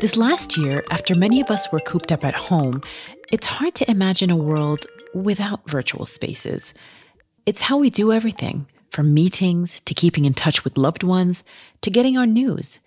This last year, after many of us were cooped up at home, it's hard to imagine a world without virtual spaces. It's how we do everything from meetings to keeping in touch with loved ones to getting our news.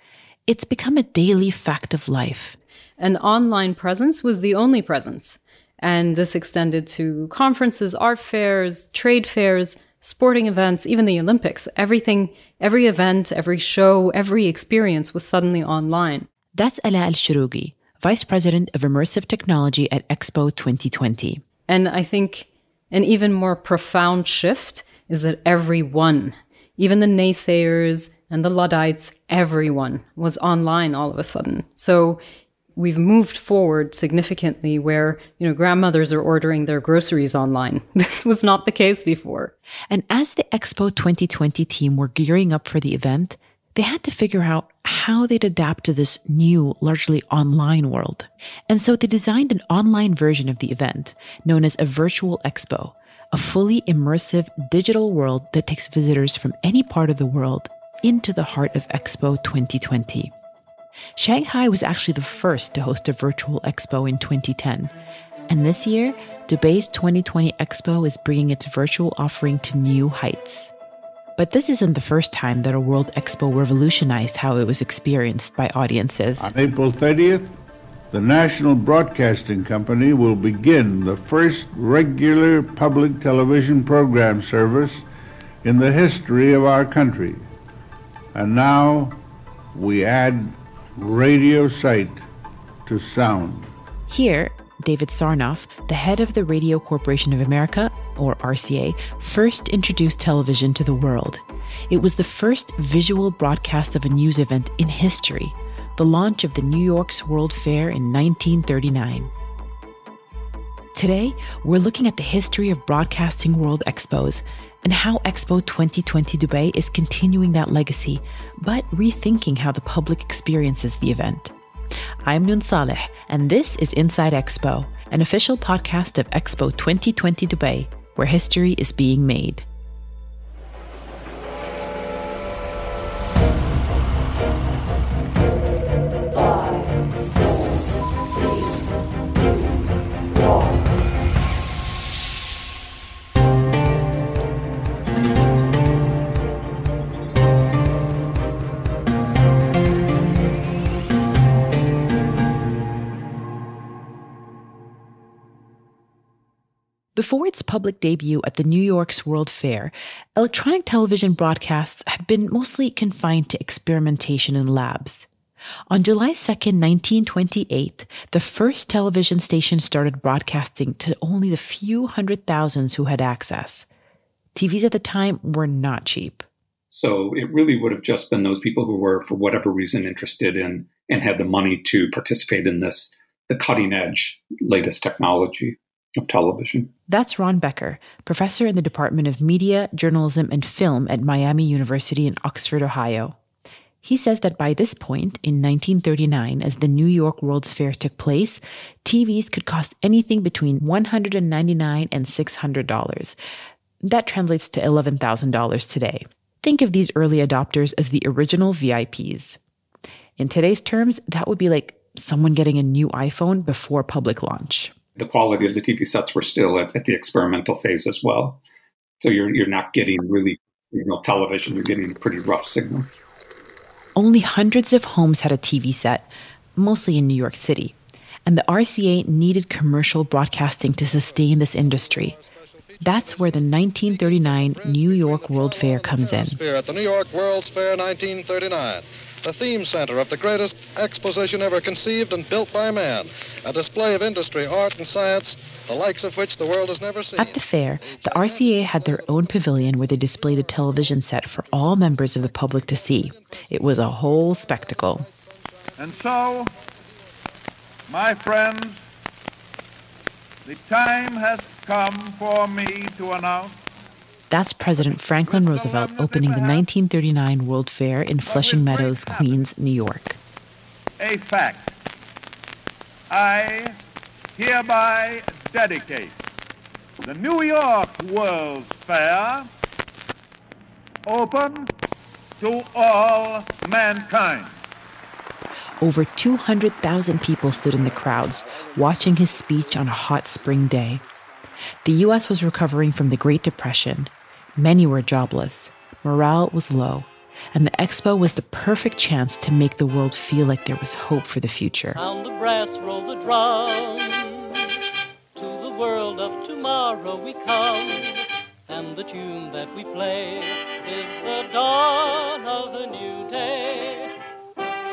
It's become a daily fact of life. An online presence was the only presence. And this extended to conferences, art fairs, trade fairs, sporting events, even the Olympics. Everything, every event, every show, every experience was suddenly online. That's Ala Al Vice President of Immersive Technology at Expo 2020. And I think an even more profound shift is that everyone, even the naysayers and the Luddites, everyone was online all of a sudden. So we've moved forward significantly where, you know, grandmothers are ordering their groceries online. This was not the case before. And as the Expo 2020 team were gearing up for the event, they had to figure out how they'd adapt to this new, largely online world. And so they designed an online version of the event known as a virtual expo, a fully immersive digital world that takes visitors from any part of the world into the heart of Expo 2020. Shanghai was actually the first to host a virtual expo in 2010. And this year, Dubai's 2020 Expo is bringing its virtual offering to new heights. But this isn't the first time that a World Expo revolutionized how it was experienced by audiences. On April 30th, the National Broadcasting Company will begin the first regular public television program service in the history of our country. And now we add radio sight to sound. Here, David Sarnoff, the head of the Radio Corporation of America, or RCA, first introduced television to the world. It was the first visual broadcast of a news event in history, the launch of the New York's World Fair in 1939. Today, we're looking at the history of broadcasting world expos and how Expo 2020 Dubai is continuing that legacy, but rethinking how the public experiences the event. I'm Noon Saleh, and this is Inside Expo, an official podcast of Expo 2020 Dubai, where history is being made. Before its public debut at the New York's World Fair, electronic television broadcasts had been mostly confined to experimentation in labs. On July 2, 1928, the first television station started broadcasting to only the few hundred thousands who had access. TVs at the time were not cheap. So it really would have just been those people who were, for whatever reason, interested in and had the money to participate in this, the cutting edge latest technology of television. That's Ron Becker, professor in the Department of Media, Journalism, and Film at Miami University in Oxford, Ohio. He says that by this point, in 1939, as the New York World's Fair took place, TVs could cost anything between $199 and $600. That translates to $11,000 today. Think of these early adopters as the original VIPs. In today's terms, that would be like someone getting a new iPhone before public launch the quality of the TV sets were still at, at the experimental phase as well. So you're you're not getting really signal television. You're getting a pretty rough signal. Only hundreds of homes had a TV set, mostly in New York City, and the RCA needed commercial broadcasting to sustain this industry. That's where the 1939 New York World Fair comes in. At the New York World's Fair 1939 the theme center of the greatest exposition ever conceived and built by man, a display of industry, art, and science, the likes of which the world has never seen. At the fair, the RCA had their own pavilion where they displayed a television set for all members of the public to see. It was a whole spectacle. And so, my friends, the time has come for me to announce that's President Franklin Roosevelt opening the 1939 World Fair in Flushing Meadows, Queens, New York. A fact. I hereby dedicate the New York World's Fair open to all mankind. over 200,000 people stood in the crowds watching his speech on a hot spring day. The US was recovering from the Great Depression. Many were jobless. Morale was low. And the expo was the perfect chance to make the world feel like there was hope for the future. The brass, roll the drum. To the world of tomorrow we come. And the tune that we play is the dawn of a new day.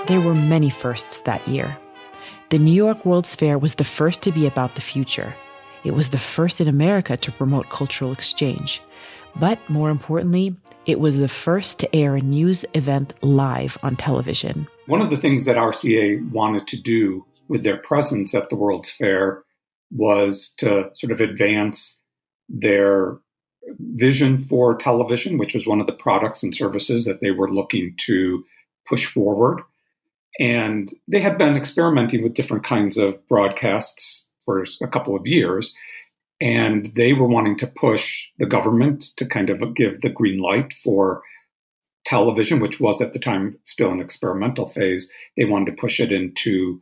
There were many firsts that year. The New York World's Fair was the first to be about the future. It was the first in America to promote cultural exchange. But more importantly, it was the first to air a news event live on television. One of the things that RCA wanted to do with their presence at the World's Fair was to sort of advance their vision for television, which was one of the products and services that they were looking to push forward. And they had been experimenting with different kinds of broadcasts for a couple of years. And they were wanting to push the government to kind of give the green light for television, which was at the time still an experimental phase. They wanted to push it into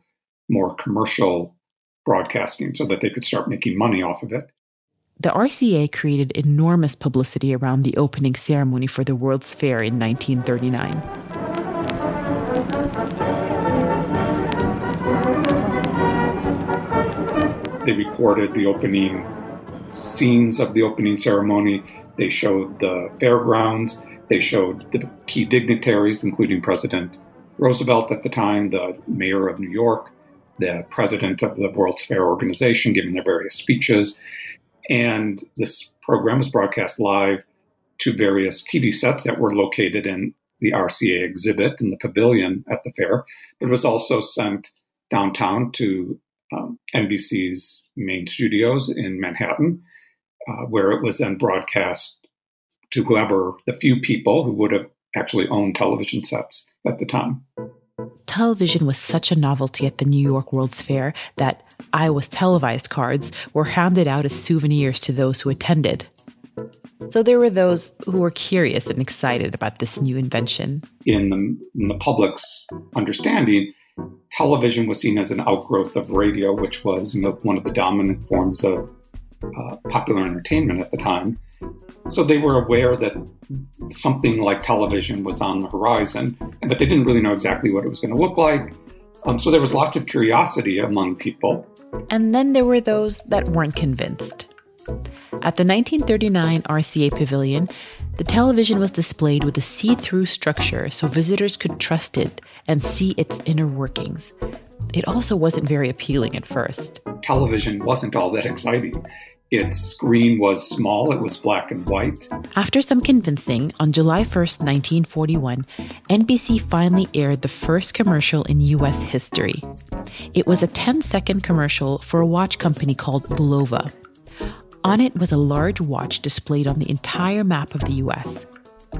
more commercial broadcasting so that they could start making money off of it. The RCA created enormous publicity around the opening ceremony for the World's Fair in 1939. They recorded the opening scenes of the opening ceremony. They showed the fairgrounds. They showed the key dignitaries, including President Roosevelt at the time, the mayor of New York, the president of the World's Fair Organization, giving their various speeches. And this program was broadcast live to various TV sets that were located in the RCA exhibit in the pavilion at the fair. It was also sent downtown to um, NBC's main studios in Manhattan, uh, where it was then broadcast to whoever the few people who would have actually owned television sets at the time. Television was such a novelty at the New York World's Fair that I was televised cards were handed out as souvenirs to those who attended. So there were those who were curious and excited about this new invention. In the, in the public's understanding, television was seen as an outgrowth of radio, which was you know, one of the dominant forms of uh, popular entertainment at the time. So they were aware that something like television was on the horizon, but they didn't really know exactly what it was going to look like. Um, so there was lots of curiosity among people. And then there were those that weren't convinced. At the 1939 RCA Pavilion, the television was displayed with a see through structure so visitors could trust it and see its inner workings. It also wasn't very appealing at first. Television wasn't all that exciting. Its screen was small, it was black and white. After some convincing, on July 1st, 1941, NBC finally aired the first commercial in US history. It was a 10 second commercial for a watch company called Bulova. On it was a large watch displayed on the entire map of the US.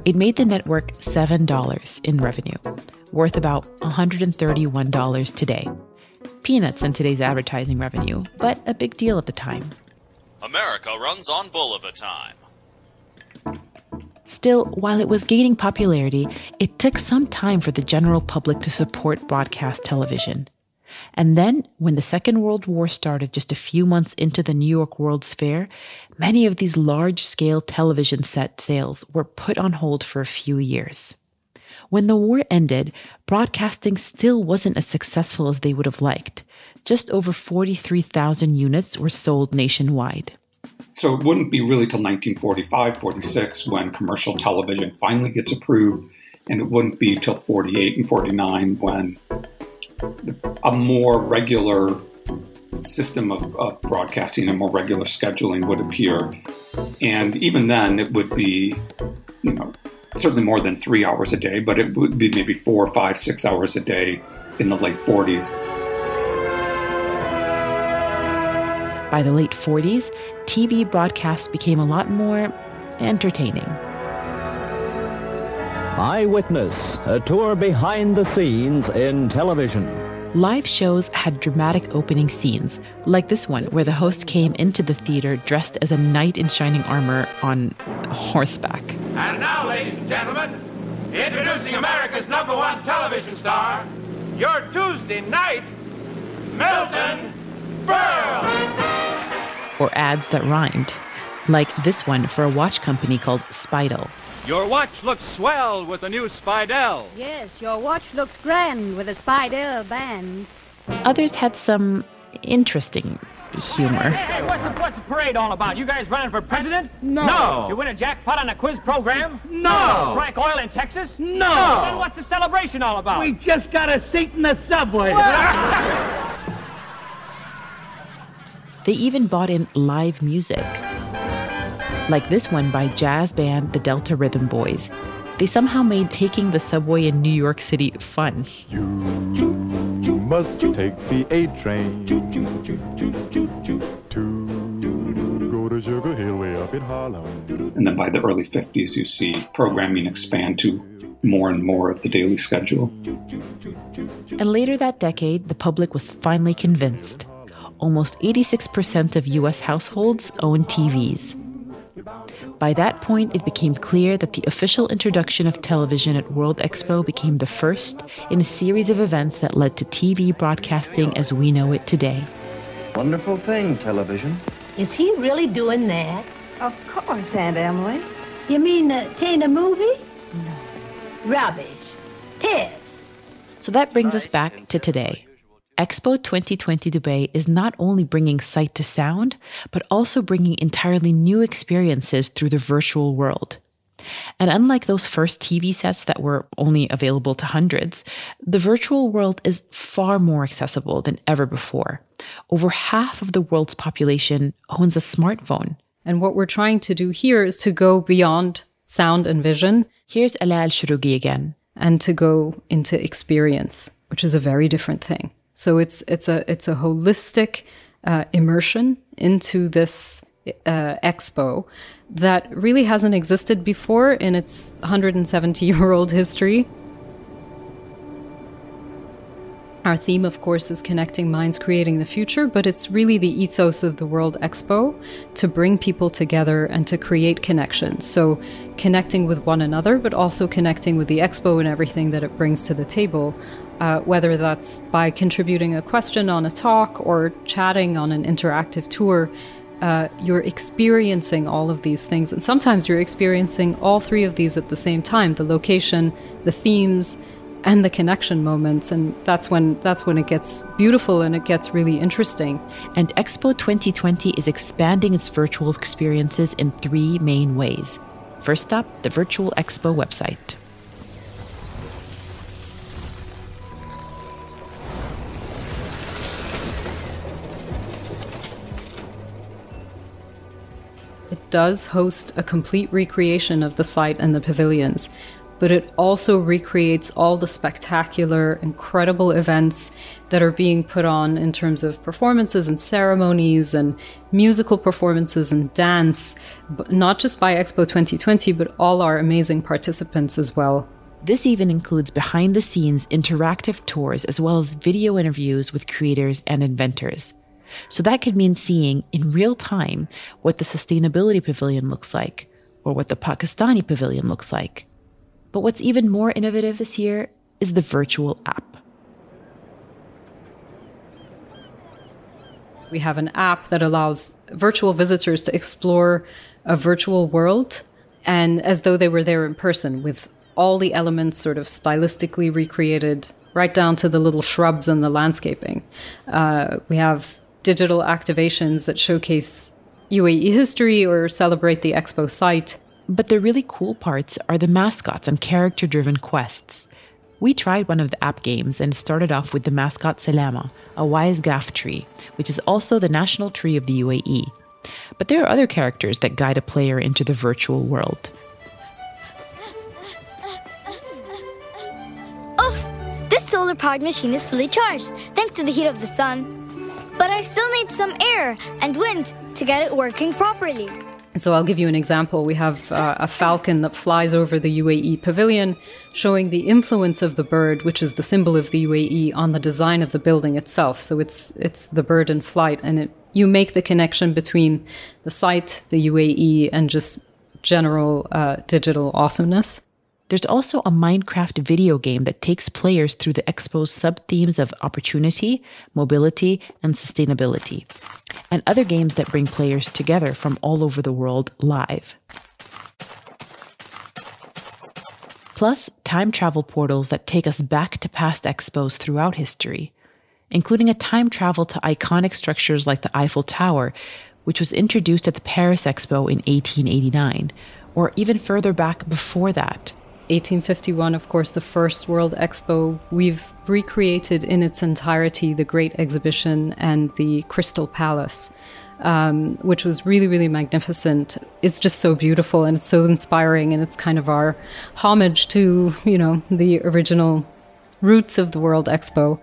It made the network $7 in revenue, worth about $131 today. Peanuts in today's advertising revenue, but a big deal at the time. America runs on Bulova time. Still, while it was gaining popularity, it took some time for the general public to support broadcast television. And then, when the Second World War started just a few months into the New York World's Fair, many of these large scale television set sales were put on hold for a few years. When the war ended, broadcasting still wasn't as successful as they would have liked. Just over 43,000 units were sold nationwide. So it wouldn't be really till 1945, 46 when commercial television finally gets approved, and it wouldn't be till 48 and 49 when a more regular system of, of broadcasting, a more regular scheduling would appear. And even then, it would be, you know, certainly more than three hours a day, but it would be maybe four, five, six hours a day in the late 40s. By the late 40s, TV broadcasts became a lot more entertaining. Eyewitness, a tour behind the scenes in television. Live shows had dramatic opening scenes, like this one, where the host came into the theater dressed as a knight in shining armor on horseback. And now, ladies and gentlemen, introducing America's number one television star, your Tuesday night Milton Berle. Or ads that rhymed, like this one for a watch company called Speidel. Your watch looks swell with the new Speidel. Yes, your watch looks grand with a Speidel band. Others had some interesting humor. Hey, what's the, what's the parade all about? You guys running for president? No. No. You win a jackpot on a quiz program? No. Strike oil in Texas? No. Then what's the celebration all about? We just got a seat in the subway. They even bought in live music, like this one by jazz band the Delta Rhythm Boys. They somehow made taking the subway in New York City fun. You must take the A train to go to Sugar Hill way up in Harlem. And then by the early 50s, you see programming expand to more and more of the daily schedule. And later that decade, the public was finally convinced. Almost 86% of US households own TVs. By that point, it became clear that the official introduction of television at World Expo became the first in a series of events that led to TV broadcasting as we know it today. Wonderful thing, television. Is he really doing that? Of course, Aunt Emily. You mean uh, taking a movie? No. Rubbish. Tis. So that brings us back to today. Expo 2020 Dubai is not only bringing sight to sound, but also bringing entirely new experiences through the virtual world. And unlike those first TV sets that were only available to hundreds, the virtual world is far more accessible than ever before. Over half of the world's population owns a smartphone. And what we're trying to do here is to go beyond sound and vision. Here's Ala Al Shrougi again. And to go into experience, which is a very different thing. So it's it's a it's a holistic uh, immersion into this uh, expo that really hasn't existed before in its 170 year old history. Our theme, of course, is connecting minds, creating the future, but it's really the ethos of the World Expo to bring people together and to create connections. So, connecting with one another, but also connecting with the expo and everything that it brings to the table uh, whether that's by contributing a question on a talk or chatting on an interactive tour, uh, you're experiencing all of these things. And sometimes you're experiencing all three of these at the same time the location, the themes, and the connection moments. And that's when that's when it gets beautiful and it gets really interesting. And expo 2020 is expanding its virtual experiences in three main ways. First up the virtual expo website does host a complete recreation of the site and the pavilions, but it also recreates all the spectacular, incredible events that are being put on in terms of performances and ceremonies and musical performances and dance, not just by Expo 2020, but all our amazing participants as well. This even includes behind the scenes interactive tours as well as video interviews with creators and inventors. So that could mean seeing in real time what the sustainability pavilion looks like or what the Pakistani pavilion looks like. But what's even more innovative this year is the virtual app. We have an app that allows virtual visitors to explore a virtual world and as though they were there in person with all the elements sort of stylistically recreated right down to the little shrubs and the landscaping. Uh, we have digital activations that showcase UAE history or celebrate the expo site. But the really cool parts are the mascots and character driven quests. We tried one of the app games and started off with the mascot Salama, a wise ghaf tree, which is also the national tree of the UAE. But there are other characters that guide a player into the virtual world. Oof! This solar powered machine is fully charged, thanks to the heat of the sun. But I still need some air and wind to get it working properly. So I'll give you an example. We have uh, a falcon that flies over the UAE pavilion, showing the influence of the bird, which is the symbol of the UAE, on the design of the building itself. So it's it's the bird in flight, and it, you make the connection between the site, the UAE, and just general uh, digital awesomeness. There's also a Minecraft video game that takes players through the expo's sub themes of opportunity, mobility, and sustainability, and other games that bring players together from all over the world live. Plus, time travel portals that take us back to past expos throughout history, including a time travel to iconic structures like the Eiffel Tower, which was introduced at the Paris Expo in 1889, or even further back before that 1851, of course, the first World Expo, we've recreated in its entirety the Great Exhibition and the Crystal Palace, um, which was really, really magnificent. It's just so beautiful and it's so inspiring, and it's kind of our homage to, you know, the original roots of the World Expo.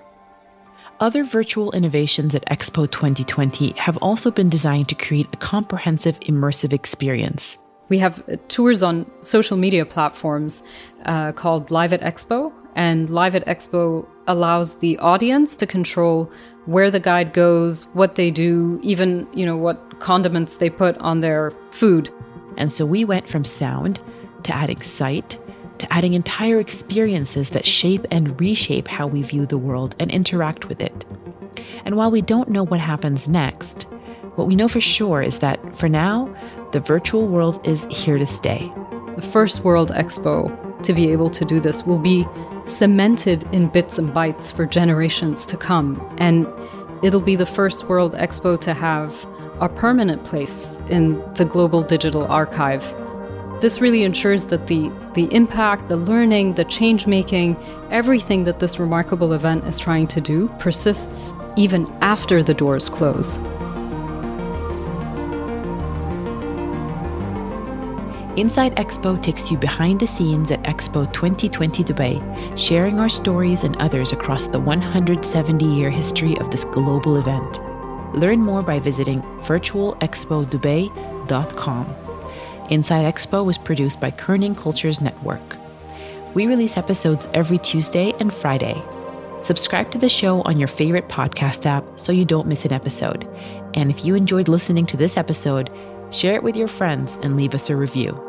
Other virtual innovations at Expo 2020 have also been designed to create a comprehensive immersive experience. We have tours on social media platforms uh, called Live at Expo, and Live at Expo allows the audience to control where the guide goes, what they do, even you know what condiments they put on their food. And so we went from sound to adding sight to adding entire experiences that shape and reshape how we view the world and interact with it. And while we don't know what happens next, what we know for sure is that for now, the virtual world is here to stay. The first World Expo to be able to do this will be cemented in bits and bytes for generations to come. And it'll be the first World Expo to have a permanent place in the global digital archive. This really ensures that the, the impact, the learning, the change making, everything that this remarkable event is trying to do persists even after the doors close. Inside Expo takes you behind the scenes at Expo 2020 Dubai, sharing our stories and others across the 170 year history of this global event. Learn more by visiting virtualexpodubai.com. Inside Expo was produced by Kerning Cultures Network. We release episodes every Tuesday and Friday. Subscribe to the show on your favorite podcast app so you don't miss an episode. And if you enjoyed listening to this episode, share it with your friends and leave us a review.